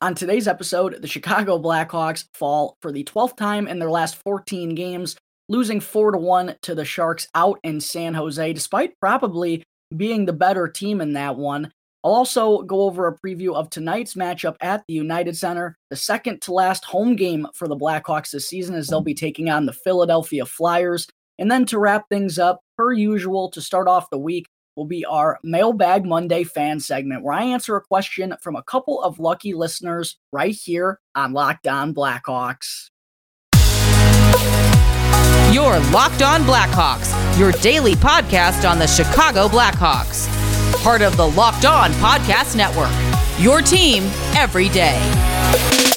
On today's episode, the Chicago Blackhawks fall for the 12th time in their last 14 games, losing 4 to 1 to the Sharks out in San Jose, despite probably being the better team in that one. I'll also go over a preview of tonight's matchup at the United Center, the second to last home game for the Blackhawks this season, as they'll be taking on the Philadelphia Flyers. And then to wrap things up, per usual, to start off the week, will be our Mailbag Monday fan segment, where I answer a question from a couple of lucky listeners right here on Locked On Blackhawks. Your Locked On Blackhawks, your daily podcast on the Chicago Blackhawks. Part of the Locked On Podcast Network. Your team every day.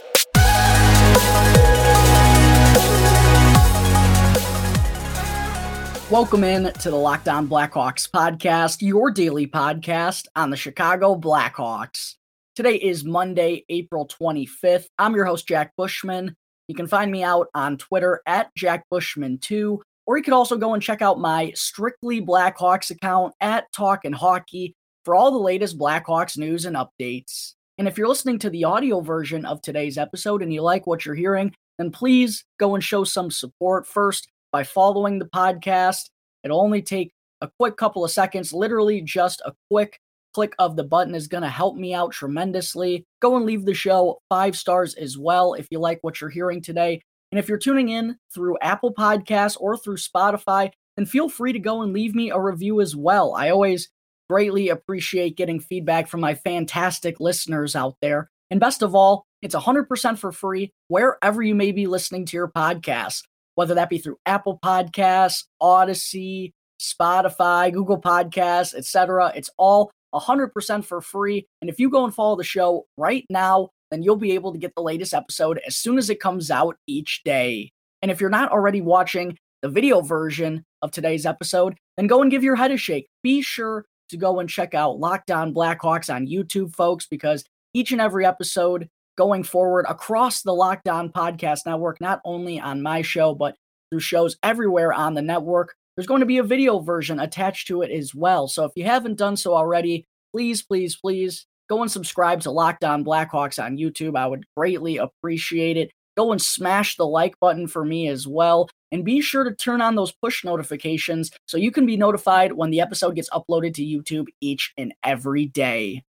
Welcome in to the Locked On Blackhawks podcast, your daily podcast on the Chicago Blackhawks. Today is Monday, April 25th. I'm your host, Jack Bushman. You can find me out on Twitter at Jack Bushman2, or you could also go and check out my Strictly Blackhawks account at Talk and Hockey for all the latest Blackhawks news and updates. And if you're listening to the audio version of today's episode and you like what you're hearing, then please go and show some support first by following the podcast. It'll only take a quick couple of seconds, literally just a quick click of the button is going to help me out tremendously. Go and leave the show five stars as well if you like what you're hearing today. And if you're tuning in through Apple Podcasts or through Spotify, then feel free to go and leave me a review as well. I always greatly appreciate getting feedback from my fantastic listeners out there. And best of all, it's 100% for free wherever you may be listening to your podcast whether that be through Apple Podcasts, Audacy, Spotify, Google Podcasts, etc. It's all 100% for free. And if you go and follow the show right now, then you'll be able to get the latest episode as soon as it comes out each day. And if you're not already watching the video version of today's episode, then go and give your head a shake. Be sure to go and check out Locked On Blackhawks on YouTube, folks, because each and every episode going forward across the Locked On Podcast Network, not only on my show, but through shows everywhere on the network. There's going to be a video version attached to it as well. So if you haven't done so already, please, please, please go and subscribe to Locked On Blackhawks on YouTube. I would greatly appreciate it. Go and smash the like button for me as well. And be sure to turn on those push notifications so you can be notified when the episode gets uploaded to YouTube each and every day.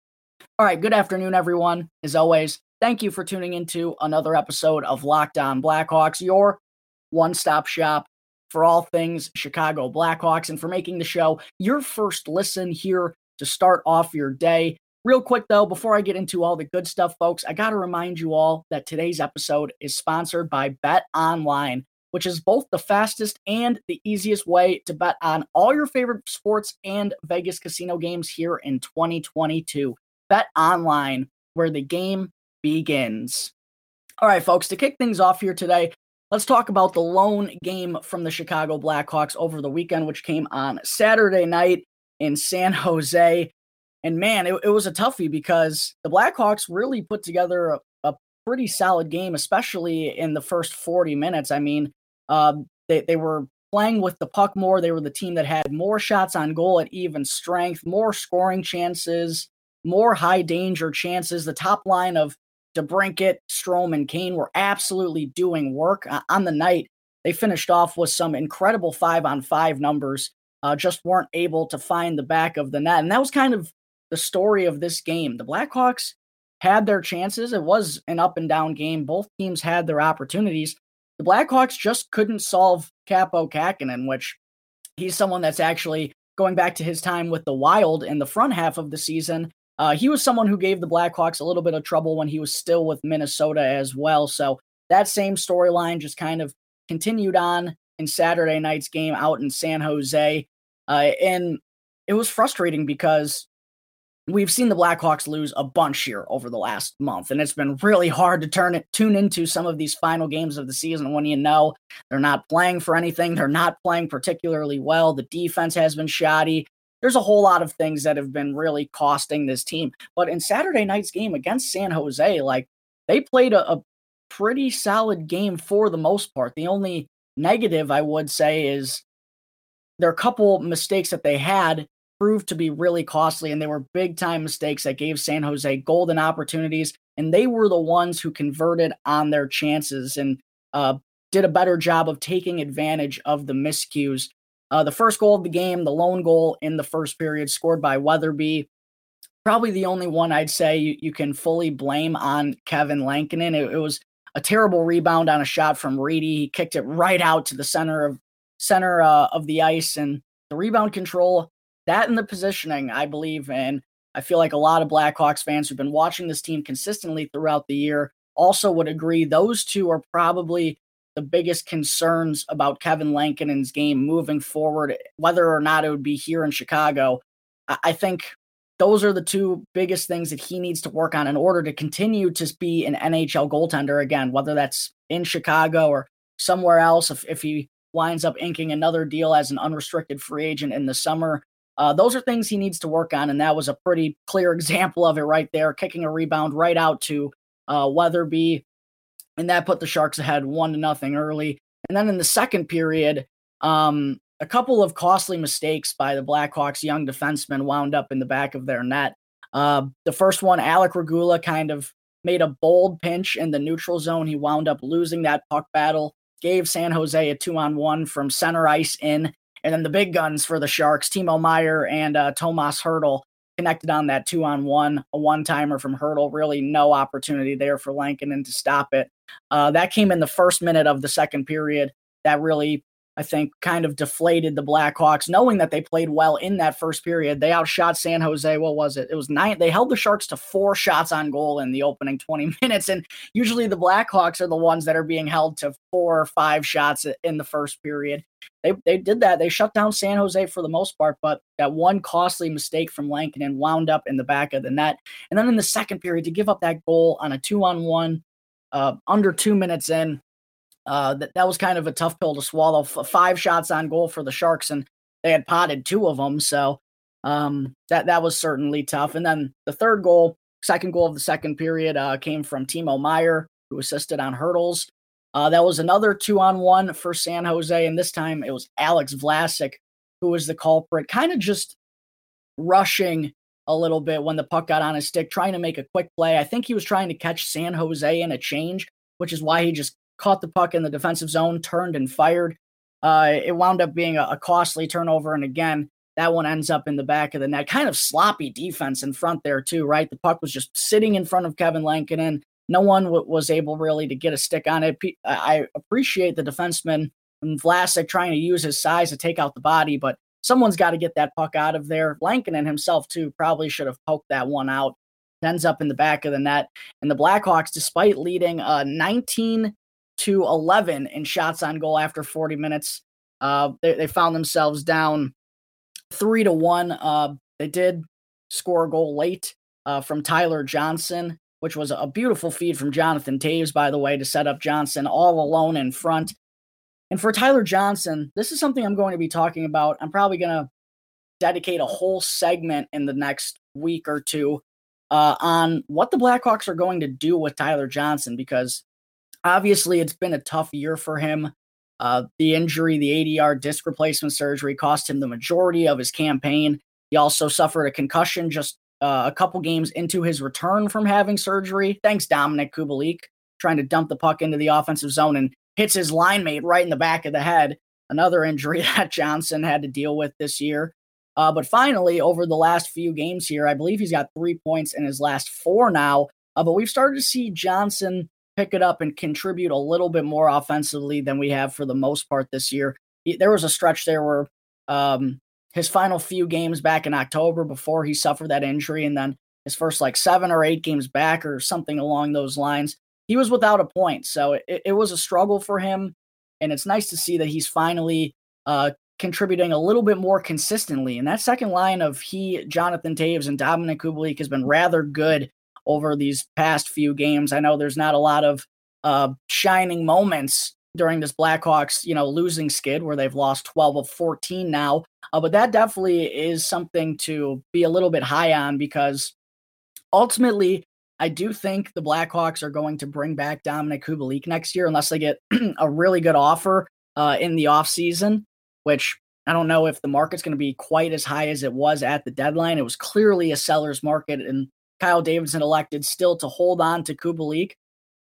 All right, good afternoon, everyone. As always, Thank you for tuning into another episode of Locked On Blackhawks, your one stop shop for all things Chicago Blackhawks, and for making the show your first listen here to start off your day. Real quick, though, before I get into all the good stuff, folks, I got to remind you all that today's episode is sponsored by Bet Online, which is both the fastest and the easiest way to bet on all your favorite sports and Vegas casino games here in 2022. Bet Online, where the game begins. All right, folks, to kick things off here today, let's talk about the lone game from the Chicago Blackhawks over the weekend, which came on Saturday night in San Jose. And man, it, it was a toughie because the Blackhawks really put together a, a, pretty solid game, especially in the first 40 minutes. I mean, uh, they, they were playing with the puck more. They were the team that had more shots on goal at even strength, more scoring chances, more high danger chances. The top line of DeBrincat, Strome, and Kane were absolutely doing work uh, on the night. They finished off with some incredible five on five numbers, uh, just weren't able to find the back of the net. And that was kind of the story of this game. The Blackhawks had their chances. It was an up and down game. Both teams had their opportunities. The Blackhawks just couldn't solve Kaapo Kähkönen, which he's someone that's actually going back to his time with the Wild in the front half of the season uh, he was someone who gave the Blackhawks a little bit of trouble when he was still with Minnesota as well. So that same storyline just kind of continued on in Saturday night's game out in San Jose. Uh, and it was frustrating because we've seen the Blackhawks lose a bunch here over the last month, and it's been really hard to turn it tune into some of these final games of the season when you know they're not playing for anything, they're not playing particularly well. The defense has been shoddy there's a whole lot of things that have been really costing this team. But in Saturday night's game against San Jose, like they played a, a pretty solid game for the most part. The only negative I would say is a couple mistakes that they had proved to be really costly, and they were big time mistakes that gave San Jose golden opportunities. And they were the ones who converted on their chances and uh, did a better job of taking advantage of the miscues. Uh, the first goal of the game, the lone goal in the first period, scored by Weatherby. Probably the only one I'd say you, you can fully blame on Kevin Lankinen. It, it was a terrible rebound on a shot from Reedy. He kicked it right out to the center of center uh, of the ice, and the rebound control, that and the positioning, I believe, and I feel like a lot of Blackhawks fans who've been watching this team consistently throughout the year also would agree those two are probably the biggest concerns about Kevin Lankinen's game moving forward, whether or not it would be here in Chicago. I think those are the two biggest things that he needs to work on in order to continue to be an NHL goaltender again, whether that's in Chicago or somewhere else. If, if he winds up inking another deal as an unrestricted free agent in the summer, uh, those are things he needs to work on. And that was a pretty clear example of it right there, kicking a rebound right out to uh, Weatherby. And that put the Sharks ahead one to nothing early. And then in the second period, um, a couple of costly mistakes by the Blackhawks young defensemen wound up in the back of their net. Uh, the first one, Alec Regula kind of made a bold pinch in the neutral zone. He wound up losing that puck battle, gave San Jose a two on one from center ice in. And then the big guns for the Sharks, Timo Meier and uh, Tomas Hertl, connected on that two on one, a one timer from Hertl. Really, no opportunity there for Lankinen to stop it. Uh, that came in the first minute of the second period. That really I think, kind of deflated the Blackhawks, knowing that they played well in that first period. They outshot San Jose. What was it? It was nine. They held the Sharks to four shots on goal in the opening 20 minutes. And usually the Blackhawks are the ones that are being held to four or five shots in the first period. They, they did that. They shut down San Jose for the most part, but that one costly mistake from Lankinen wound up in the back of the net. And then in the second period, to give up that goal on a two on one, uh, under two minutes in, uh, that that was kind of a tough pill to swallow. F- five shots on goal for the Sharks, and they had potted two of them, so um, that that was certainly tough. And then the third goal, second goal of the second period, uh, came from Timo Meier, who assisted on Hertl. Uh, that was another two on one for San Jose, and this time it was Alex Vlasic who was the culprit, kind of just rushing a little bit when the puck got on his stick, trying to make a quick play. I think he was trying to catch San Jose in a change, which is why he just caught the puck in the defensive zone, turned and fired. Uh, it wound up being a, a, costly turnover. And again, that one ends up in the back of the net. Kind of sloppy defense in front there, too, right? The puck was just sitting in front of Kevin Lankinen. No one w- was able really to get a stick on it. P- I appreciate the defenseman and Vlasic trying to use his size to take out the body, but someone's got to get that puck out of there. Lankinen himself, too, probably should have poked that one out. It ends up in the back of the net. And the Blackhawks, despite leading uh, 19 to 11 in shots on goal after 40 minutes. Uh, they, they found themselves down three to one. Uh, they did score a goal late uh, from Tyler Johnson, which was a beautiful feed from Jonathan Toews, by the way, to set up Johnson all alone in front. And for Tyler Johnson, this is something I'm going to be talking about. I'm probably going to dedicate a whole segment in the next week or two uh, on what the Blackhawks are going to do with Tyler Johnson because Obviously, it's been a tough year for him. Uh, the injury, the ADR disc replacement surgery, cost him the majority of his campaign. He also suffered a concussion just uh, a couple games into his return from having surgery. Thanks, Dominik Kubalik, trying to dump the puck into the offensive zone and hits his line mate right in the back of the head. Another injury that Johnson had to deal with this year. Uh, but finally, over the last few games here, I believe he's got three points in his last four now. Uh, but we've started to see Johnson pick it up and contribute a little bit more offensively than we have for the most part this year. There was a stretch there where um, his final few games back in October before he suffered that injury, and then his first like seven or eight games back or something along those lines, he was without a point. So it, it was a struggle for him. And it's nice to see that he's finally uh, contributing a little bit more consistently. And that second line of he, Jonathan Toews, and Dominik Kubalik has been rather good over these past few games. I know there's not a lot of uh, shining moments during this Blackhawks, you know, losing skid where they've lost 12 of 14 now. Uh, but that definitely is something to be a little bit high on because ultimately, I do think the Blackhawks are going to bring back Dominik Kubalik next year unless they get a really good offer uh, in the offseason, which I don't know if the market's going to be quite as high as it was at the deadline. It was clearly a seller's market, and Kyle Davidson elected still to hold on to Kubalik.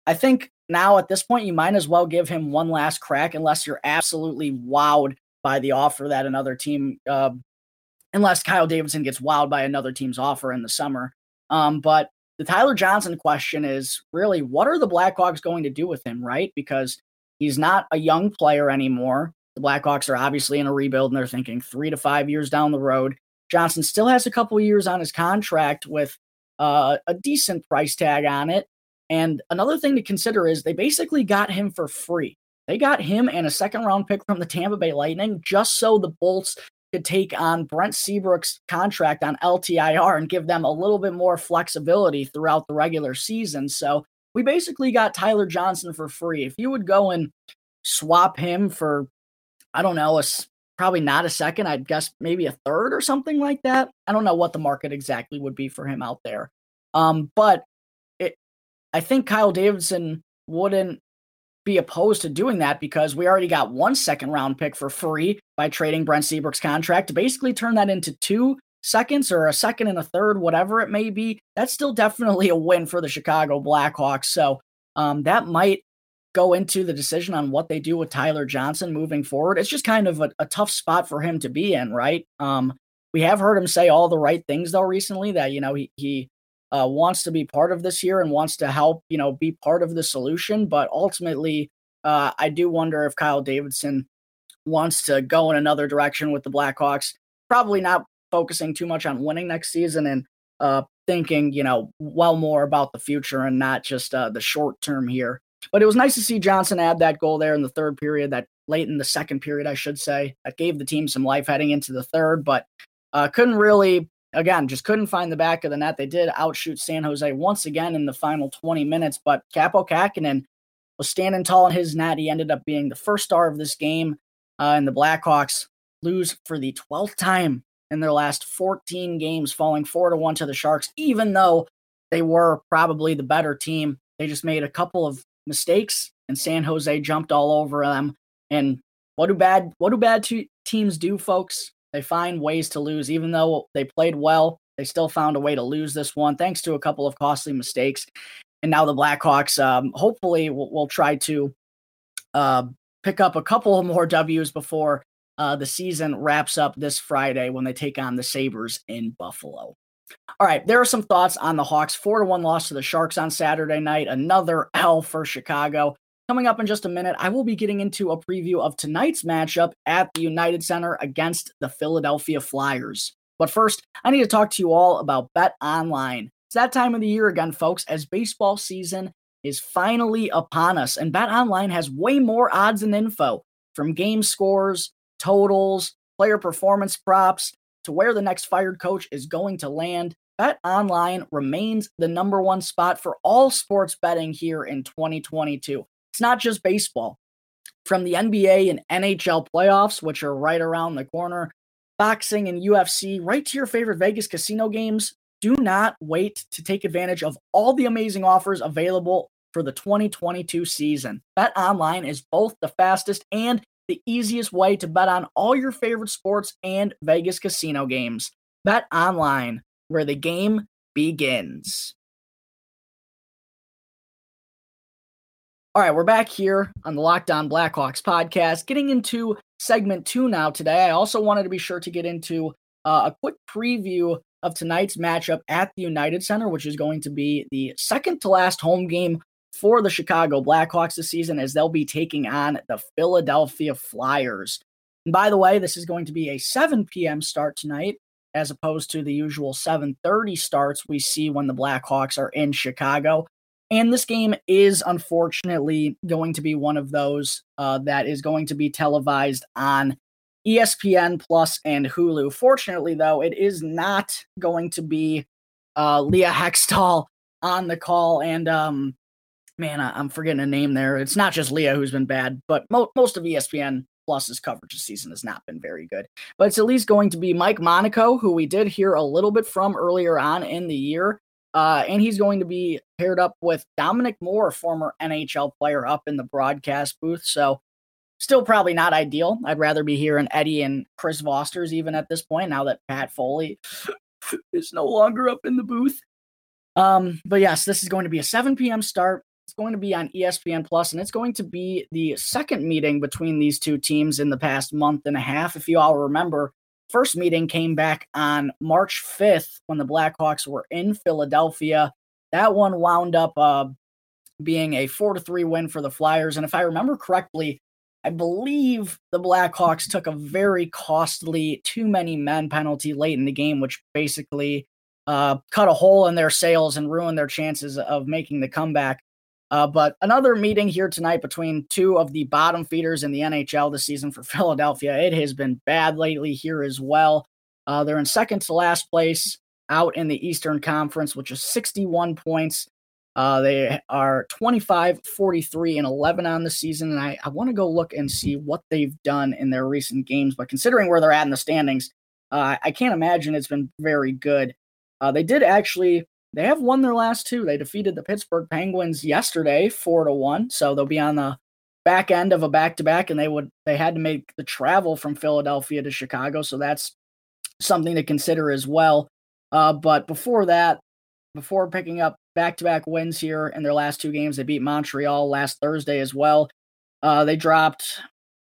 I think now at this point, you might as well give him one last crack unless you're absolutely wowed by the offer that another team, uh, unless Kyle Davidson gets wowed by another team's offer in the summer. Um, but the Tyler Johnson question is really what are the Blackhawks going to do with him, right? Because he's not a young player anymore. The Blackhawks are obviously in a rebuild and they're thinking three to five years down the road. Johnson still has a couple years on his contract with uh, a decent price tag on it. And another thing to consider is they basically got him for free. They got him and a second round pick from the Tampa Bay Lightning just so the Bolts could take on Brent Seabrook's contract on LTIR and give them a little bit more flexibility throughout the regular season. So we basically got Tyler Johnson for free. If you would go and swap him for, I don't know, a, probably not a second, I'd guess maybe a third or something like that. I don't know what the market exactly would be for him out there. Um, but it, I think Kyle Davidson wouldn't be opposed to doing that because we already got one second round pick for free by trading Brent Seabrook's contract to basically turn that into two seconds or a second and a third, whatever it may be. That's still definitely a win for the Chicago Blackhawks. So um, that might go into the decision on what they do with Tyler Johnson moving forward. It's just kind of a, a tough spot for him to be in, right? Um, we have heard him say all the right things though recently that you know he he uh, wants to be part of this year and wants to help, you know, be part of the solution. But ultimately, uh, I do wonder if Kyle Davidson wants to go in another direction with the Blackhawks. Probably not focusing too much on winning next season and uh, thinking, you know, well more about the future and not just uh, the short term here. But it was nice to see Johnson add that goal there in the third period, that late in the second period, I should say, that gave the team some life heading into the third, but uh, couldn't really again, just couldn't find the back of the net. They did outshoot San Jose once again in the final 20 minutes, but Kaapo Kähkönen was standing tall in his net. He ended up being the first star of this game, uh, and the Blackhawks lose for the 12th time in their last 14 games, falling four to one to the Sharks, even though they were probably the better team. They just made a couple of mistakes, and San Jose jumped all over them. And what do bad what do bad teams do, folks? They find ways to lose, even though they played well. They still found a way to lose this one, thanks to a couple of costly mistakes. And now the Blackhawks, um, hopefully, will, will try to uh, pick up a couple more W's before uh, the season wraps up this Friday when they take on the Sabres in Buffalo. All right, there are some thoughts on the Hawks' 4 to 1 loss to the Sharks on Saturday night. Another L for Chicago. Coming up in just a minute, I will be getting into a preview of tonight's matchup at the United Center against the Philadelphia Flyers. But first, I need to talk to you all about Bet Online. It's that time of the year again, folks, as baseball season is finally upon us, and Bet Online has way more odds and info from game scores, totals, player performance props, to where the next fired coach is going to land. Bet Online remains the number one spot for all sports betting here in 2022. It's not just baseball. From the NBA and NHL playoffs, which are right around the corner, boxing and UFC, right to your favorite Vegas casino games, do not wait to take advantage of all the amazing offers available for the 2022 season. Bet online is both the fastest and the easiest way to bet on all your favorite sports and Vegas casino games. Bet online, where the game begins. All right, we're back here on the Locked On Blackhawks podcast, getting into segment two now today. I also wanted to be sure to get into uh, a quick preview of tonight's matchup at the United Center, which is going to be the second to last home game for the Chicago Blackhawks this season, as they'll be taking on the Philadelphia Flyers. And by the way, this is going to be a 7 p.m. start tonight, as opposed to the usual 7:30 starts we see when the Blackhawks are in Chicago. And this game is unfortunately going to be one of those uh, that is going to be televised on ESPN Plus and Hulu. Fortunately, though, it is not going to be uh, Leah Hextall on the call. And um, man, I- am forgetting a name there. It's not just Leah who's been bad, but mo- most of ESPN Plus's coverage this season has not been very good. But it's at least going to be Mike Monaco, who we did hear a little bit from earlier on in the year. Uh, and he's going to be paired up with Dominic Moore, former NHL player, up in the broadcast booth. So Still probably not ideal. I'd rather be hearing Eddie and Chris Vosters even at this point now that Pat Foley is no longer up in the booth. Um, but yes, this is going to be a 7 p.m. start. It's going to be on ESPN Plus, and it's going to be the second meeting between these two teams in the past month and a half. If you all remember, first meeting came back on March 5th when the Blackhawks were in Philadelphia. That one wound up uh, being a four to three win for the Flyers, and if I remember correctly, I believe the Blackhawks took a very costly too many men penalty late in the game, which basically uh, cut a hole in their sails and ruined their chances of making the comeback. Uh, but another meeting here tonight between two of the bottom feeders in the NHL this season for Philadelphia. It has been bad lately here as well. Uh, they're in second to last place out in the Eastern Conference, which is 61 points. Uh, they are 25, 43, and 11 on the season. And I, I want to go look and see what they've done in their recent games. But considering where they're at in the standings, uh, I can't imagine it's been very good. Uh, they did actually they have won their last two. They defeated the Pittsburgh Penguins yesterday, four to one. So they'll be on the back end of a back to back, and they would they had to make the travel from Philadelphia to Chicago. So that's something to consider as well. Uh, but before that, before picking up back to back wins here in their last two games, they beat Montreal last Thursday as well. Uh, they dropped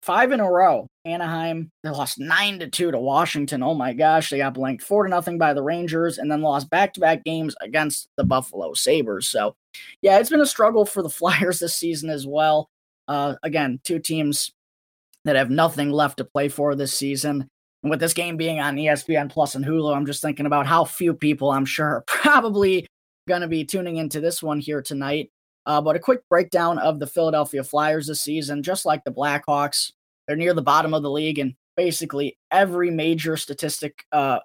five in a row. Anaheim, they lost nine to two to Washington. Oh my gosh, they got blanked four to nothing by the Rangers, and then lost back to back games against the Buffalo Sabres. So, yeah, it's been a struggle for the Flyers this season as well. Uh, again, two teams that have nothing left to play for this season. And with this game being on ESPN Plus and Hulu, I'm just thinking about how few people I'm sure are probably going to be tuning into this one here tonight. Uh, but a quick breakdown of the Philadelphia Flyers this season, just like the Blackhawks, they're near the bottom of the league in basically every major statistic, uh,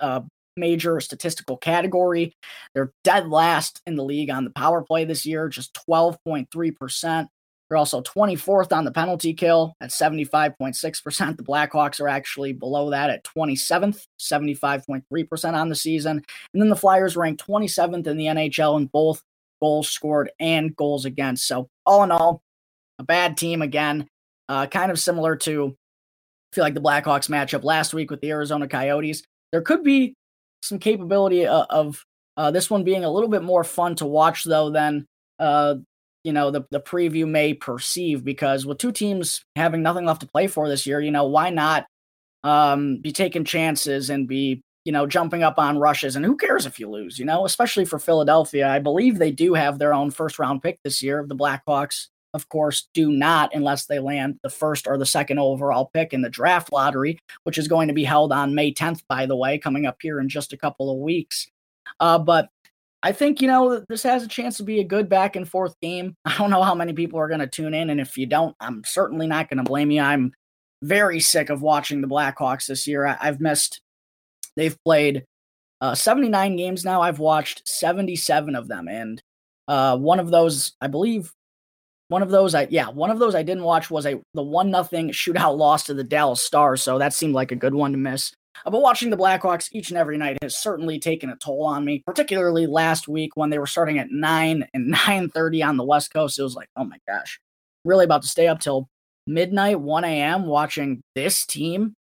uh, major statistical category. They're dead last in the league on the power play this year, just 12.3%. They're also 24th on the penalty kill at 75.6%. The Blackhawks are actually below that at 27th, 75.3% on the season. And then the Flyers ranked 27th in the NHL in both goals scored and goals against. So, all in all, a bad team again. Uh, kind of similar to, I feel like the Blackhawks matchup last week with the Arizona Coyotes. There could be some capability of, uh, of uh, this one being a little bit more fun to watch, though, than uh, you know the the preview may perceive. Because with two teams having nothing left to play for this year, you know why not um, be taking chances and be you know jumping up on rushes? And who cares if you lose? You know, especially for Philadelphia, I believe they do have their own first round pick this year. The Blackhawks of course, do not unless they land the first or the second overall pick in the draft lottery, which is going to be held on May 10th, by the way, coming up here in just a couple of weeks. Uh, but I think, you know, this has a chance to be a good back and forth game. I don't know how many people are going to tune in. And if you don't, I'm certainly not going to blame you. I'm very sick of watching the Blackhawks this year. I- have missed, they've played uh, 79 games now. I've watched 77 of them. And uh, one of those, I believe, one of those, I yeah, one of those I didn't watch was a the one nothing shootout loss to the Dallas Stars, so that seemed like a good one to miss. Uh, but watching the Blackhawks each and every night has certainly taken a toll on me, particularly last week when they were starting at nine and nine thirty on the West Coast. It was like, oh my gosh, really about to stay up till midnight, one a.m. watching this team.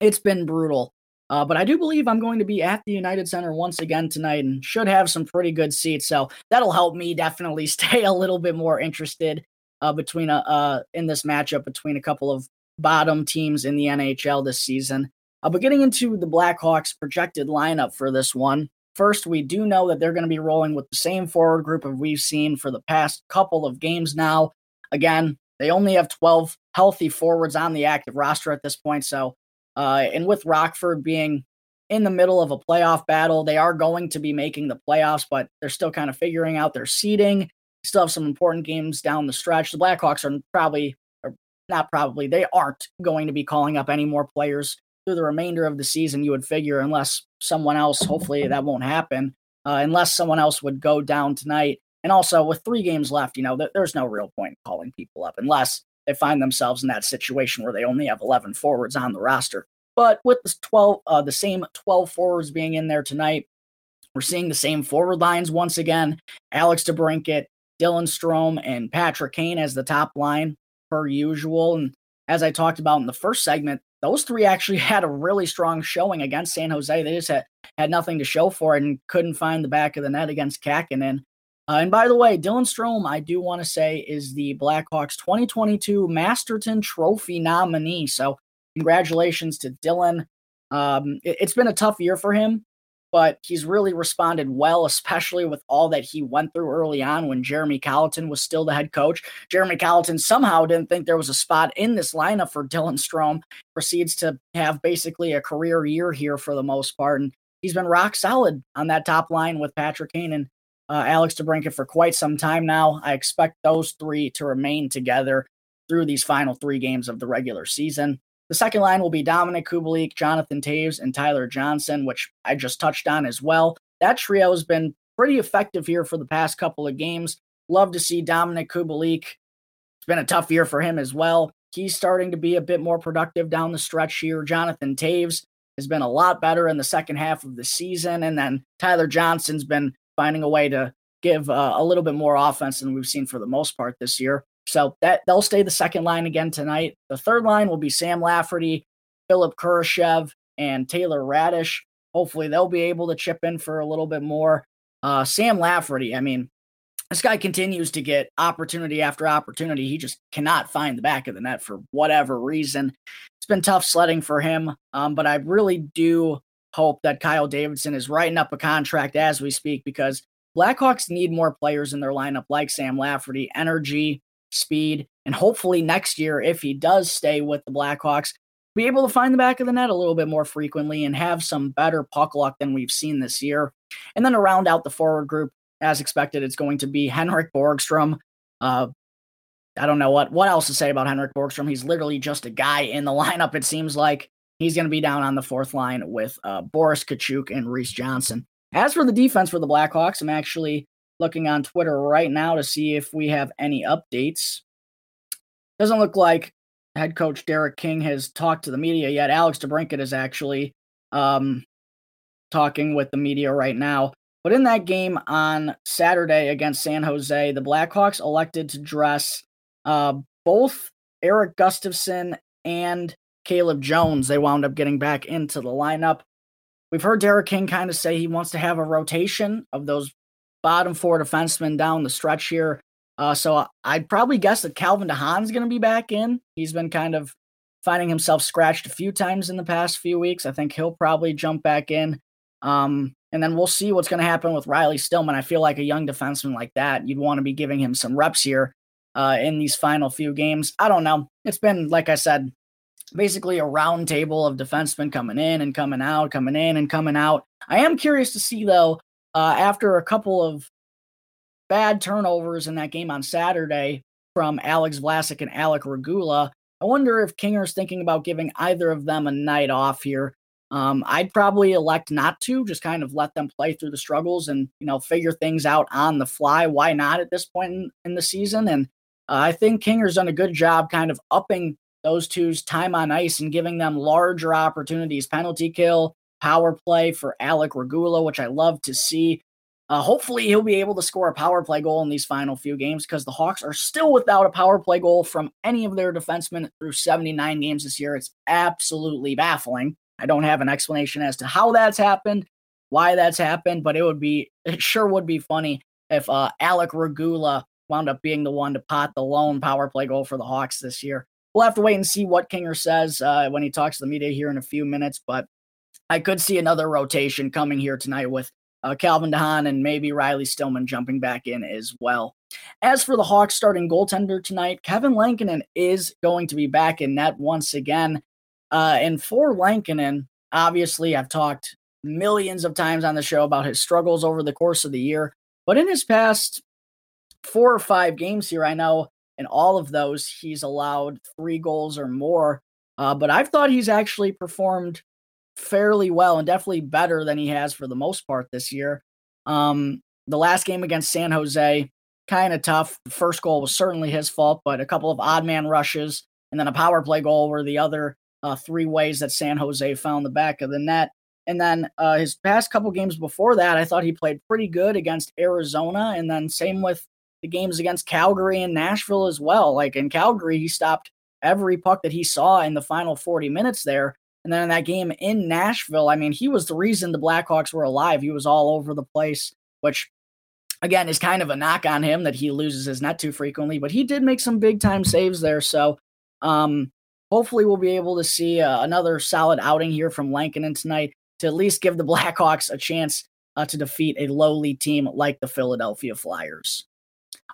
It's been brutal. Uh, but I do believe I'm going to be at the United Center once again tonight and should have some pretty good seats. So that'll help me definitely stay a little bit more interested uh, between a uh, in this matchup between a couple of bottom teams in the NHL this season. Uh, but getting into the Blackhawks projected lineup for this one, first we do know that they're going to be rolling with the same forward group of we've seen for the past couple of games now. Again, they only have 12 healthy forwards on the active roster at this point, so uh, and with Rockford being in the middle of a playoff battle, they are going to be making the playoffs, but they're still kind of figuring out their seeding. Still have some important games down the stretch. The Blackhawks are probably, or not probably, they aren't going to be calling up any more players through the remainder of the season, you would figure, unless someone else, hopefully that won't happen, uh, unless someone else would go down tonight. And also, with three games left, you know, th- there's no real point in calling people up unless they find themselves in that situation where they only have 11 forwards on the roster. But with the 12, uh, the same 12 forwards being in there tonight, we're seeing the same forward lines once again. Alex DeBrincat, Dylan Strome, and Patrick Kane as the top line per usual. And as I talked about in the first segment, those three actually had a really strong showing against San Jose. They just had, had nothing to show for it and couldn't find the back of the net against Kähkönen. Uh, and by the way, Dylan Strome, I do want to say, is the Blackhawks 2022 Masterton Trophy nominee. So congratulations to Dylan. Um, it, it's been a tough year for him, but he's really responded well, especially with all that he went through early on when Jeremy Colliton was still the head coach. Jeremy Colliton somehow didn't think there was a spot in this lineup for Dylan Strome, proceeds to have basically a career year here for the most part. And he's been rock solid on that top line with Patrick Kane and uh, Alex DeBrincat for quite some time now. I expect those three to remain together through these final three games of the regular season. The second line will be Dominik Kubalik, Jonathan Toews, and Tyler Johnson, which I just touched on as well. That trio has been pretty effective here for the past couple of games. Love to see Dominik Kubalik. It's been a tough year for him as well. He's starting to be a bit more productive down the stretch here. Jonathan Toews has been a lot better in the second half of the season. And then Tyler Johnson's been finding a way to give uh, a little bit more offense than we've seen for the most part this year. So that they'll stay the second line again tonight. The third line will be Sam Lafferty, Philipp Kurashev, and Taylor Raddysh. Hopefully they'll be able to chip in for a little bit more. Uh, Sam Lafferty, I mean, this guy continues to get opportunity after opportunity. He just cannot find the back of the net for whatever reason. It's been tough sledding for him, um, but I really do hope that Kyle Davidson is writing up a contract as we speak because Blackhawks need more players in their lineup like Sam Lafferty, energy, speed, and hopefully next year, if he does stay with the Blackhawks, be able to find the back of the net a little bit more frequently and have some better puck luck than we've seen this year. And then to round out the forward group, as expected, it's going to be Henrik Borgstrom. Uh, I don't know what what else to say about Henrik Borgstrom. He's literally just a guy in the lineup. It seems like he's going to be down on the fourth line with uh, Boris Katchouk and Reese Johnson. As for the defense for the Blackhawks, I'm actually looking on Twitter right now to see if we have any updates. Doesn't look like head coach Derek King has talked to the media yet. Alex DeBrincat is actually um, talking with the media right now. But in that game on Saturday against San Jose, the Blackhawks elected to dress uh, both Erik Gustafsson and Caleb Jones. They wound up getting back into the lineup. We've heard Derek King kind of say he wants to have a rotation of those bottom four defensemen down the stretch here. Uh, so I'd probably guess that Calvin DeHaan's going to be back in. He's been kind of finding himself scratched a few times in the past few weeks. I think he'll probably jump back in. Um, and then we'll see what's going to happen with Riley Stillman. I feel like a young defenseman like that, you'd want to be giving him some reps here uh, in these final few games. I don't know. It's been, like I said, basically a round table of defensemen coming in and coming out, coming in and coming out. I am curious to see, though, uh, after a couple of bad turnovers in that game on Saturday from Alex Vlasic and Alec Regula, I wonder if Kinger's thinking about giving either of them a night off here. Um, I'd probably elect not to, just kind of let them play through the struggles and you know figure things out on the fly. Why not at this point in, in the season? And uh, I think Kinger's done a good job, kind of upping those two's time on ice and giving them larger opportunities. Penalty kill, power play for Alec Regula, which I love to see. Uh, hopefully, he'll be able to score a power play goal in these final few games because the Hawks are still without a power play goal from any of their defensemen through 79 games this year. It's absolutely baffling. I don't have an explanation as to how that's happened, why that's happened, but it would be, it sure would be funny if uh, Alec Regula wound up being the one to pot the lone power play goal for the Hawks this year. We'll have to wait and see what Kinger says uh, when he talks to the media here in a few minutes, but I could see another rotation coming here tonight with uh, Calvin DeHaan and maybe Riley Stillman jumping back in as well. As for the Hawks starting goaltender tonight, Kevin Lankinen is going to be back in net once again. Uh, and for Lankinen, obviously, I've talked millions of times on the show about his struggles over the course of the year. But in his past four or five games here, I know in all of those he's allowed three goals or more. Uh, but I've thought he's actually performed fairly well and definitely better than he has for the most part this year. Um, the last game against San Jose, kind of tough. The first goal was certainly his fault, but a couple of odd man rushes and then a power play goal were the other uh, three ways that San Jose found the back of the net. And then uh, his past couple games before that, I thought he played pretty good against Arizona. And then same with the games against Calgary and Nashville as well. Like in Calgary, he stopped every puck that he saw in the final 40 minutes there. And then in that game in Nashville, I mean, he was the reason the Blackhawks were alive. He was all over the place, which again is kind of a knock on him that he loses his net too frequently, but he did make some big time saves there. So um, hopefully we'll be able to see uh, another solid outing here from Lankinen tonight to at least give the Blackhawks a chance uh, to defeat a lowly team like the Philadelphia Flyers.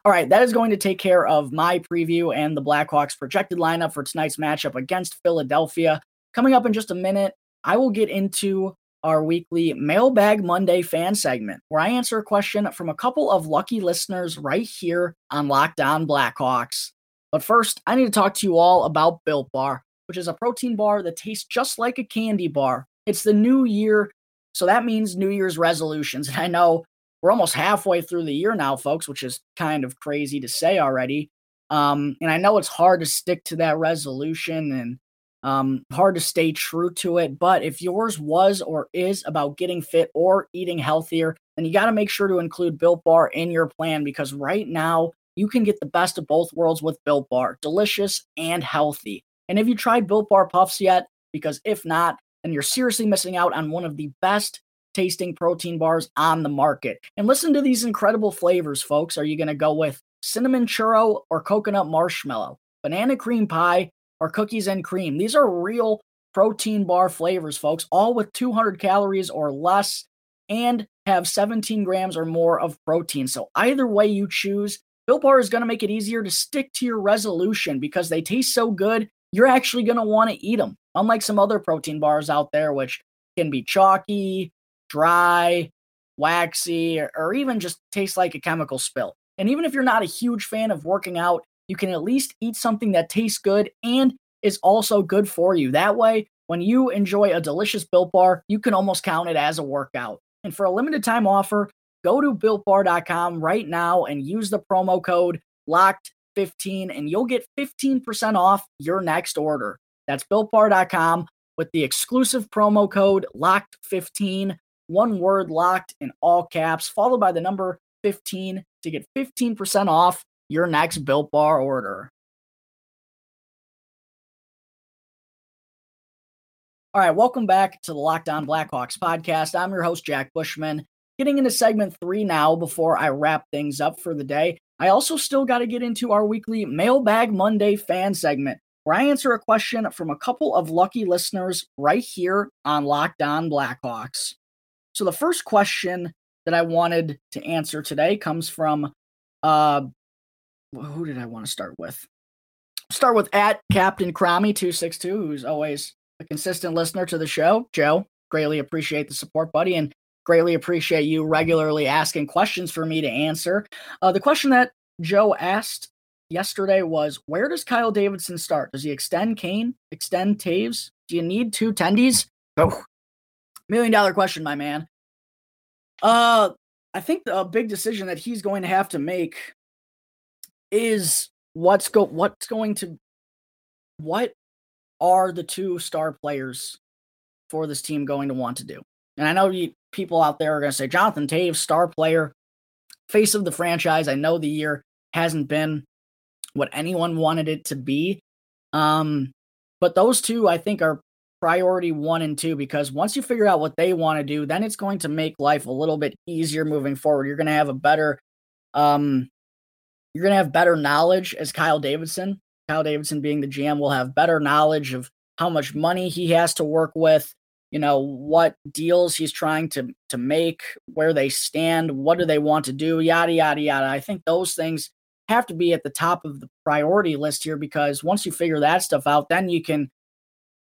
All right, that is going to take care of my preview and the Blackhawks projected lineup for tonight's matchup against Philadelphia. Coming up in just a minute, I will get into our weekly Mailbag Monday fan segment where I answer a question from a couple of lucky listeners right here on Locked On Blackhawks. But first, I need to talk to you all about Built Bar, which is a protein bar that tastes just like a candy bar. It's the new year, so that means New Year's resolutions. And I know we're almost halfway through the year now, folks, which is kind of crazy to say already. Um, and I know it's hard to stick to that resolution and um, hard to stay true to it. But if yours was or is about getting fit or eating healthier, then you got to make sure to include Built Bar in your plan because right now you can get the best of both worlds with Built Bar, delicious and healthy. And have you tried Built Bar Puffs yet? Because if not, then you're seriously missing out on one of the best tasting protein bars on the market. And listen to these incredible flavors, folks. Are you going to go with cinnamon churro or coconut marshmallow, banana cream pie, or cookies and cream? These are real protein bar flavors, folks, all with 200 calories or less and have 17 grams or more of protein. So either way you choose, Built Bar is going to make it easier to stick to your resolution because they taste so good, you're actually going to want to eat them. Unlike some other protein bars out there, which can be chalky, dry, waxy, or, or even just tastes like a chemical spill. And even if you're not a huge fan of working out, you can at least eat something that tastes good and is also good for you. That way, when you enjoy a delicious built bar, you can almost count it as a workout. And for a limited time offer, go to builtbar.com right now and use the promo code locked15 and you'll get 15% off your next order. That's builtbar.com with the exclusive promo code locked15 one word locked in all caps, followed by the number 15 to get 15% off your next Built Bar order. All right, welcome back to the Locked On Blackhawks podcast. I'm your host, Jack Bushman. Getting into segment three now before I wrap things up for the day. I also still got to get into our weekly Mailbag Monday fan segment, where I answer a question from a couple of lucky listeners right here on Locked On Blackhawks. So the first question that I wanted to answer today comes from uh who did I want to start with? Start with at Captain Crommy 262, who's always a consistent listener to the show. Joe, greatly appreciate the support, buddy, and greatly appreciate you regularly asking questions for me to answer. Uh, the question that Joe asked yesterday was where does Kyle Davidson start? Does he extend Kane? Extend Toews? Do you need two tendies? Oh, Million dollar question, my man. Uh, I think the big decision that he's going to have to make is what's go what's going to what are the two star players for this team going to want to do? And I know you, people out there are going to say Jonathan Toews, star player, face of the franchise. I know the year hasn't been what anyone wanted it to be. Um, but those two, I think, are priority one and two because once you figure out what they want to do, then it's going to make life a little bit easier moving forward. You're going to have a better, um, you're going to have better knowledge as Kyle Davidson. Kyle Davidson being the GM will have better knowledge of how much money he has to work with, you know, what deals he's trying to to make, where they stand, what do they want to do, yada yada yada. I think those things have to be at the top of the priority list here because once you figure that stuff out, then you can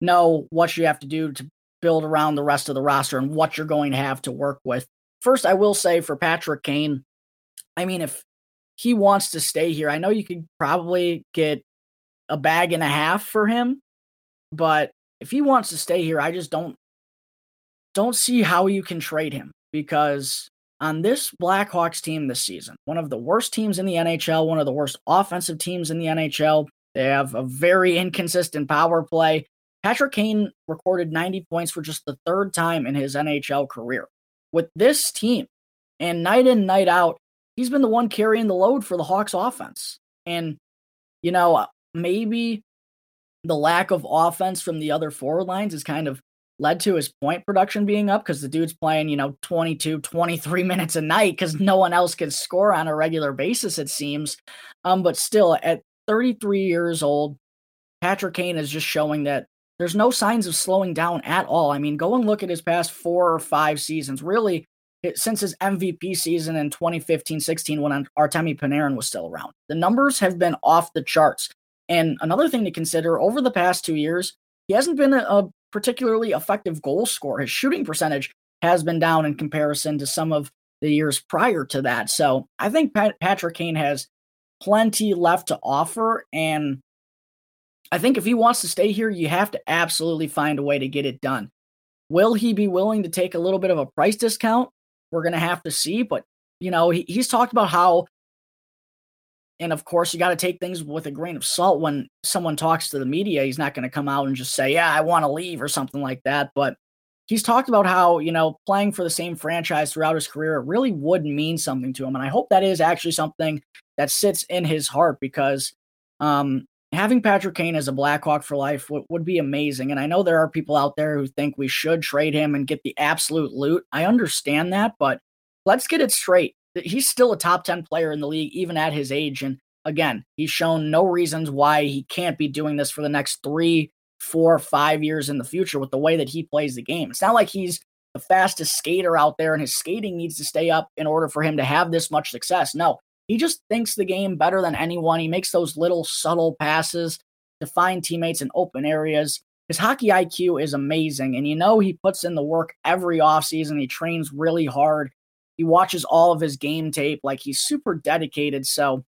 know what you have to do to build around the rest of the roster and what you're going to have to work with. First, I will say for Patrick Kane, I mean, if he wants to stay here, I know you could probably get a bag and a half for him, but if he wants to stay here, I just don't don't see how you can trade him because on this Blackhawks team this season, one of the worst teams in the NHL, one of the worst offensive teams in the NHL, they have a very inconsistent power play. Patrick Kane recorded 90 points for just the third time in his NHL career. With this team, and night in, night out, he's been the one carrying the load for the Hawks offense. And, you know, maybe the lack of offense from the other forward lines is kind of led to his point production being up because the dude's playing, you know, 22, 23 minutes a night because no one else can score on a regular basis, it seems. Um, but still, at 33 years old, Patrick Kane is just showing that there's no signs of slowing down at all. I mean, go and look at his past four or five seasons. Really, since his MVP season in 2015-16 when Artemi Panarin was still around. The numbers have been off the charts. And another thing to consider, over the past two years, he hasn't been a, a particularly effective goal scorer. His shooting percentage has been down in comparison to some of the years prior to that. So I think Pat- Patrick Kane has plenty left to offer. And I think if he wants to stay here, you have to absolutely find a way to get it done. Will he be willing to take a little bit of a price discount? We're going to have to see. But, you know, he, he's talked about how, and of course, you got to take things with a grain of salt when someone talks to the media. He's not going to come out and just say, yeah, I want to leave or something like that. But he's talked about how, you know, playing for the same franchise throughout his career really would mean something to him. And I hope that is actually something that sits in his heart because um, having Patrick Kane as a Blackhawk for life w- would be amazing. And I know there are people out there who think we should trade him and get the absolute loot. I understand that, but let's get it straight. He's still a top 10 player in the league, even at his age. And again, he's shown no reasons why he can't be doing this for the next three, four, five years in the future with the way that he plays the game. It's not like he's the fastest skater out there and his skating needs to stay up in order for him to have this much success. No, he just thinks the game better than anyone. He makes those little subtle passes to find teammates in open areas. His hockey IQ is amazing. And you know, he puts in the work every offseason. He trains really hard. He watches all of his game tape. Like he's super dedicated. So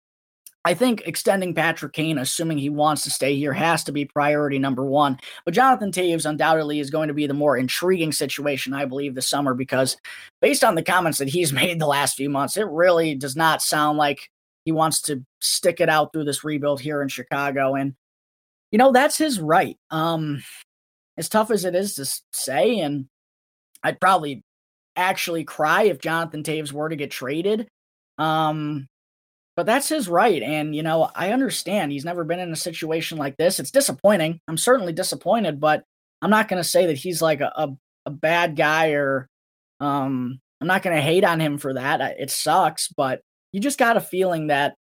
I think extending Patrick Kane, assuming he wants to stay here, has to be priority number one. But Jonathan Toews undoubtedly is going to be the more intriguing situation, I believe, this summer, because based on the comments that he's made the last few months, it really does not sound like he wants to stick it out through this rebuild here in Chicago. And, you know, that's his right. Um, as tough as it is to say, and I'd probably actually cry if Jonathan Toews were to get traded. Um, but that's his right. And, you know, I understand he's never been in a situation like this. It's disappointing. I'm certainly disappointed, but I'm not going to say that he's like a, a, a bad guy or um, I'm not going to hate on him for that. It sucks, but you just got a feeling that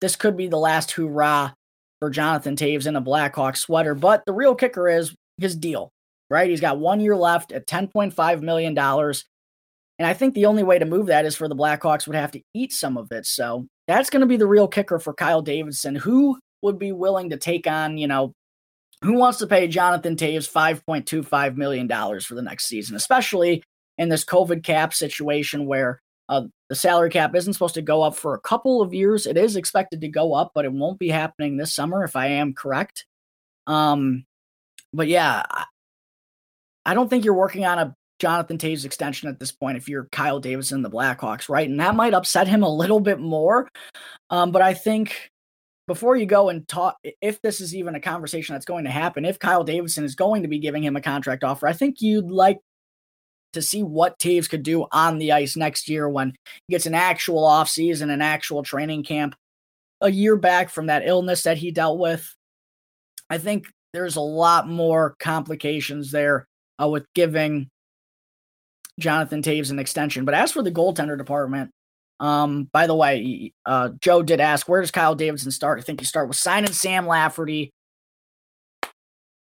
this could be the last hoorah for Jonathan Toews in a Blackhawk sweater. But the real kicker is his deal, right? He's got one year left at $10.5 million. And I think the only way to move that is for the Blackhawks would have to eat some of it. So that's going to be the real kicker for Kyle Davidson. Who would be willing to take on, you know, who wants to pay Jonathan Toews $5.25 million for the next season, especially in this COVID cap situation where uh, the salary cap isn't supposed to go up for a couple of years. It is expected to go up, but it won't be happening this summer, if I am correct. Um, but yeah, I don't think you're working on a Jonathan Toews extension at this point if you're Kyle Davidson, the Blackhawks, right? And that might upset him a little bit more. Um, but I think before you go and talk, if this is even a conversation that's going to happen, if Kyle Davidson is going to be giving him a contract offer, I think you'd like to see what Toews could do on the ice next year when he gets an actual offseason, an actual training camp, a year back from that illness that he dealt with. I think there's a lot more complications there uh, with giving Jonathan Toews an extension. But as for the goaltender department, um, by the way, uh, Joe did ask, where does Kyle Davidson start? I think you start with signing Sam Lafferty,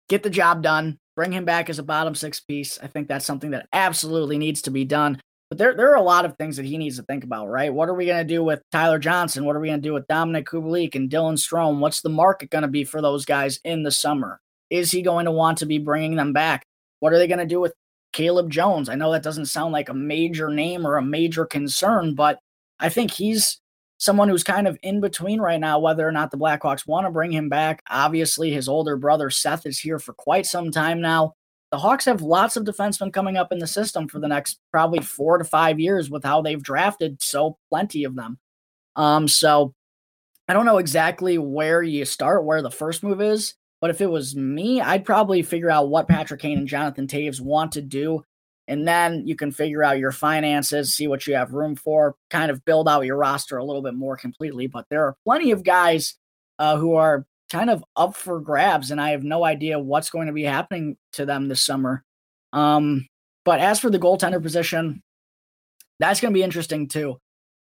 get the job done, bring him back as a bottom six piece. I think that's something that absolutely needs to be done. But there, there are a lot of things that he needs to think about, right? What are we going to do with Tyler Johnson? What are we going to do with Dominik Kubalik and Dylan Strome? What's the market going to be for those guys in the summer? Is he going to want to be bringing them back? What are they going to do with Caleb Jones. I know that doesn't sound like a major name or a major concern, but I think he's someone who's kind of in between right now, whether or not the Blackhawks want to bring him back. Obviously, his older brother Seth is here for quite some time now. The Hawks have lots of defensemen coming up in the system for the next probably four to five years with how they've drafted so plenty of them. Um, so I don't know exactly where you start, where the first move is. But if it was me, I'd probably figure out what Patrick Kane and Jonathan Toews want to do. And then you can figure out your finances, see what you have room for, kind of build out your roster a little bit more completely. But there are plenty of guys uh, who are kind of up for grabs, and I have no idea what's going to be happening to them this summer. Um, but as for the goaltender position, that's going to be interesting too.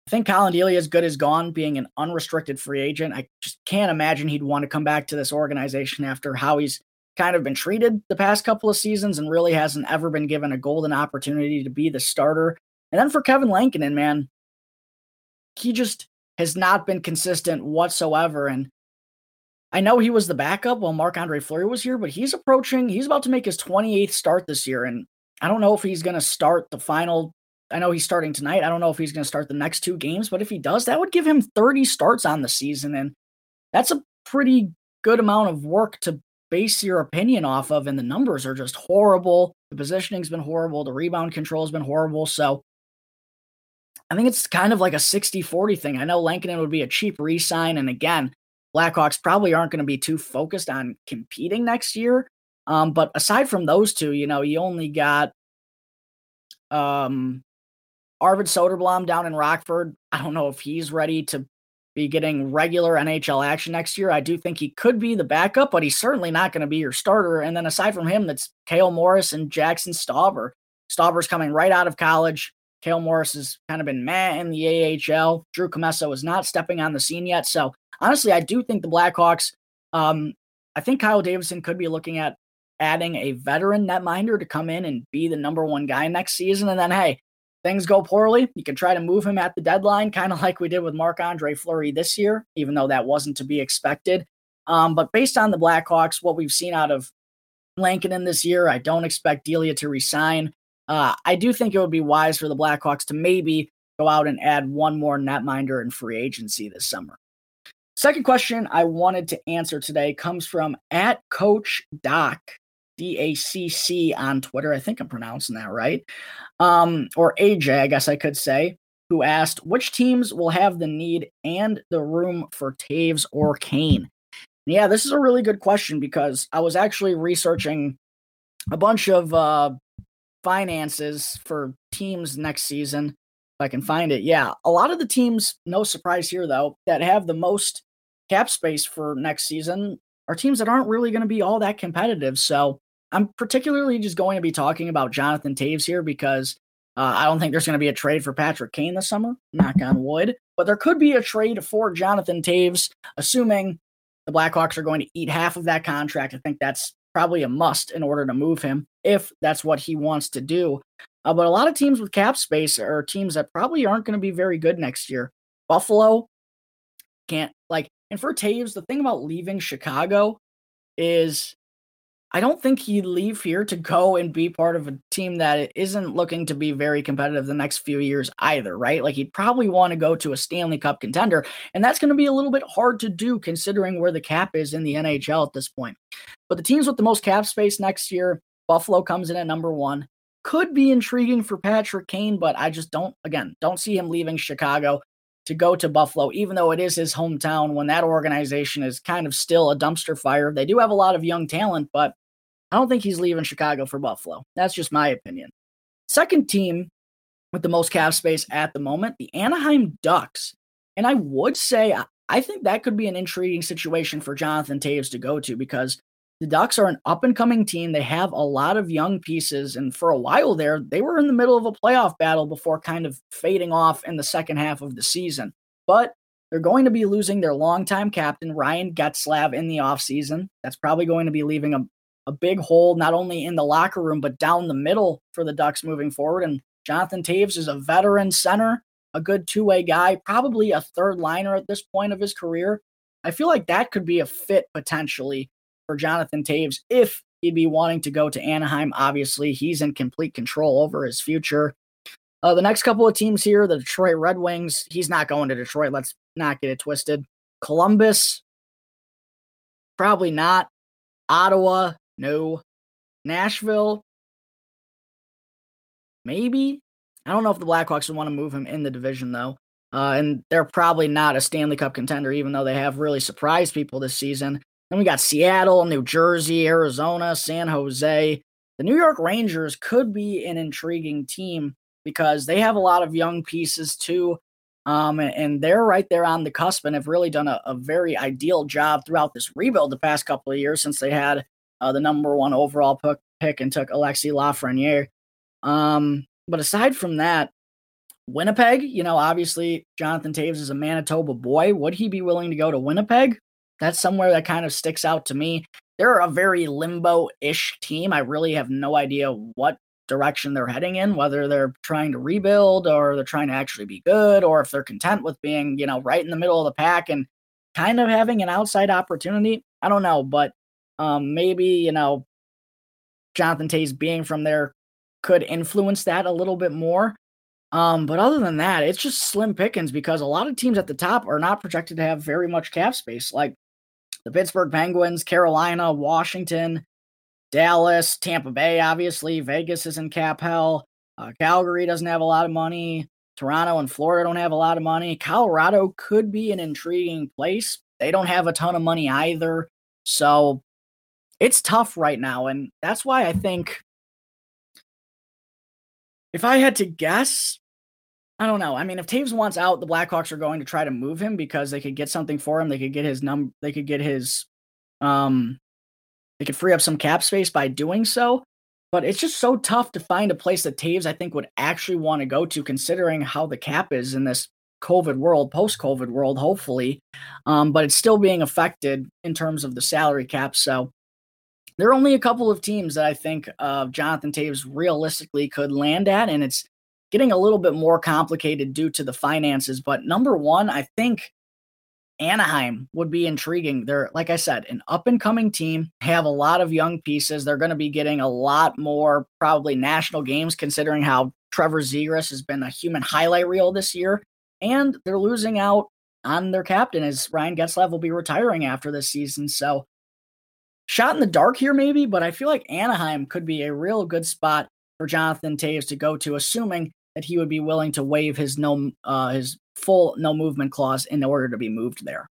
I think Colin Delia, is good as gone, being an unrestricted free agent. I just can't imagine he'd want to come back to this organization after how he's kind of been treated the past couple of seasons and really hasn't ever been given a golden opportunity to be the starter. And then for Kevin Lankinen, man, he just has not been consistent whatsoever. And I know he was the backup while Marc Andre Fleury was here, but he's approaching, he's about to make his 28th start this year. And I don't know if he's going to start the final. I know he's starting tonight. I don't know if he's going to start the next two games, but if he does, that would give him 30 starts on the season. And that's a pretty good amount of work to base your opinion off of. And the numbers are just horrible. The positioning's been horrible. The rebound control has been horrible. So I think it's kind of like a 60 40 thing. I know Lankinen would be a cheap re sign. And again, Blackhawks probably aren't going to be too focused on competing next year. Um, but aside from those two, you know, you only got um, Arvid Soderblom down in Rockford. I don't know if he's ready to be getting regular NHL action next year. I do think he could be the backup, but he's certainly not going to be your starter. And then aside from him, that's Cale Morris and Jackson Stauber. Stauber's coming right out of college. Cale Morris has kind of been meh in the AHL. Drew Commesso is not stepping on the scene yet. So honestly, I do think the Blackhawks, um, I think Kyle Davidson could be looking at adding a veteran netminder to come in and be the number one guy next season. And then, hey, things go poorly, you can try to move him at the deadline, kind of like we did with Marc Andre Fleury this year, even though that wasn't to be expected. Um, but based on the Blackhawks, what we've seen out of Lankinen this year, I don't expect Delia to resign. Uh, I do think it would be wise for the Blackhawks to maybe go out and add one more netminder in free agency this summer. Second question I wanted to answer today comes from at Coach Doc, D A C C on Twitter. I think I'm pronouncing that right. Um, or AJ, I guess I could say, who asked which teams will have the need and the room for Toews or Kane. Yeah, this is a really good question because I was actually researching a bunch of uh, finances for teams next season. If I can find it. Yeah, a lot of the teams, no surprise here though, that have the most cap space for next season are teams that aren't really going to be all that competitive. So I'm particularly just going to be talking about Jonathan Toews here because uh, I don't think there's going to be a trade for Patrick Kane this summer, knock on wood. But there could be a trade for Jonathan Toews, assuming the Blackhawks are going to eat half of that contract. I think that's probably a must in order to move him if that's what he wants to do. Uh, but a lot of teams with cap space are teams that probably aren't going to be very good next year. Buffalo can't like and for Toews, the thing about leaving Chicago is I don't think he'd leave here to go and be part of a team that isn't looking to be very competitive the next few years either, right? Like he'd probably want to go to a Stanley Cup contender, and that's going to be a little bit hard to do considering where the cap is in the NHL at this point. But the teams with the most cap space next year, Buffalo comes in at number one. Could be intriguing for Patrick Kane, but I just don't, again, don't see him leaving Chicago to go to Buffalo, even though it is his hometown, when that organization is kind of still a dumpster fire. They do have a lot of young talent, but I don't think he's leaving Chicago for Buffalo. That's just my opinion. Second team with the most cap space at the moment, the Anaheim Ducks. And I would say I think that could be an intriguing situation for Jonathan Toews to go to because the Ducks are an up and coming team. They have a lot of young pieces. And for a while there, they were in the middle of a playoff battle before kind of fading off in the second half of the season. But they're going to be losing their longtime captain, Ryan Getzlaf, in the offseason. That's probably going to be leaving a, a big hole, not only in the locker room, but down the middle for the Ducks moving forward. And Jonathan Toews is a veteran center, a good two way guy, probably a third liner at this point of his career. I feel like that could be a fit potentially for Jonathan Toews if he'd be wanting to go to Anaheim. Obviously, he's in complete control over his future. Uh, the next couple of teams here, the Detroit Red Wings, he's not going to Detroit. Let's not get it twisted. Columbus, probably not. Ottawa, no. Nashville, maybe. I don't know if the Blackhawks would want to move him in the division, though. Uh, and they're probably not a Stanley Cup contender, even though they have really surprised people this season. Then we got Seattle, New Jersey, Arizona, San Jose. The New York Rangers could be an intriguing team because they have a lot of young pieces too. Um, and they're right there on the cusp and have really done a, a very ideal job throughout this rebuild the past couple of years since they had uh, the number one overall pick and took Alexi Lafreniere. Um, but aside from that, Winnipeg, you know, obviously Jonathan Toews is a Manitoba boy. Would he be willing to go to Winnipeg? That's somewhere that kind of sticks out to me. They're a very limbo ish team. I really have no idea what direction they're heading in, whether they're trying to rebuild or they're trying to actually be good, or if they're content with being, you know, right in the middle of the pack and kind of having an outside opportunity. I don't know, but um, maybe, you know, Jonathan Toews being from there could influence that a little bit more. Um, but other than that, it's just slim pickings because a lot of teams at the top are not projected to have very much cap space, like the Pittsburgh Penguins, Carolina, Washington, Dallas, Tampa Bay, obviously. Vegas is in cap hell. Uh, Calgary doesn't have a lot of money. Toronto and Florida don't have a lot of money. Colorado could be an intriguing place. They don't have a ton of money either. So it's tough right now. And that's why I think if I had to guess, I don't know. I mean, if Toews wants out, the Blackhawks are going to try to move him because they could get something for him. They could get his num they could get his um they could free up some cap space by doing so. But it's just so tough to find a place that Toews I think, would actually want to go to, considering how the cap is in this COVID world, post COVID world, hopefully. Um, but it's still being affected in terms of the salary cap. So there are only a couple of teams that I think uh, Jonathan Toews realistically could land at, and it's getting a little bit more complicated due to the finances. But number one, I think Anaheim would be intriguing. They're, like I said, an up and coming team, have a lot of young pieces. They're going to be getting a lot more probably national games, considering how Trevor Zegras has been a human highlight reel this year. And they're losing out on their captain as Ryan Getzlaf will be retiring after this season. So shot in the dark here, maybe, but I feel like Anaheim could be a real good spot for Jonathan Toews to go to, assuming that he would be willing to waive his no uh, his full no movement clause in order to be moved there.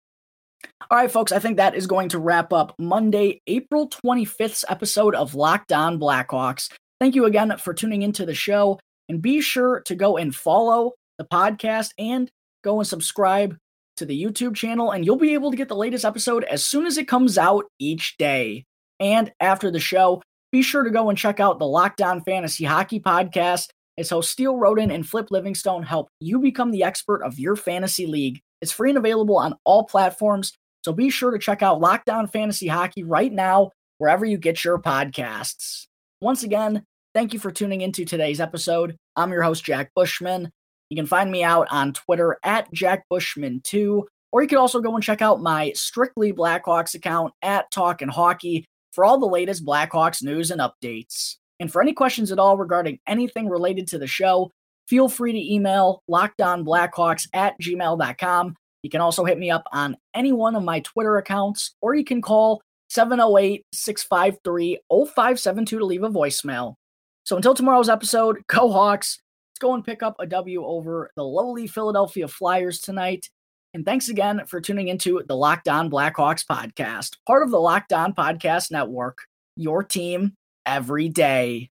All right, folks, I think that is going to wrap up Monday, April 25th's episode of Locked On Blackhawks. Thank you again for tuning into the show, and be sure to go and follow the podcast and go and subscribe to the YouTube channel, and you'll be able to get the latest episode as soon as it comes out each day. And after the show, be sure to go and check out the Locked On Fantasy Hockey podcast as hosts Steele Roden and Flip Livingstone help you become the expert of your fantasy league. It's free and available on all platforms, so be sure to check out Locked On Fantasy Hockey right now, wherever you get your podcasts. Once again, thank you for tuning into today's episode. I'm your host, Jack Bushman. You can find me out on Twitter at Jack Bushman2, or you can also go and check out my Strictly Blackhawks account at Talkin' Hockey for all the latest Blackhawks news and updates. And for any questions at all regarding anything related to the show, feel free to email lockedonblackhawks at gmail.com. You can also hit me up on any one of my Twitter accounts, or you can call 708 653 0572 to leave a voicemail. So until tomorrow's episode, go Hawks Let's go and pick up a W over the lowly Philadelphia Flyers tonight. And thanks again for tuning into the Locked On Blackhawks podcast, part of the Locked On Podcast Network, your team every day.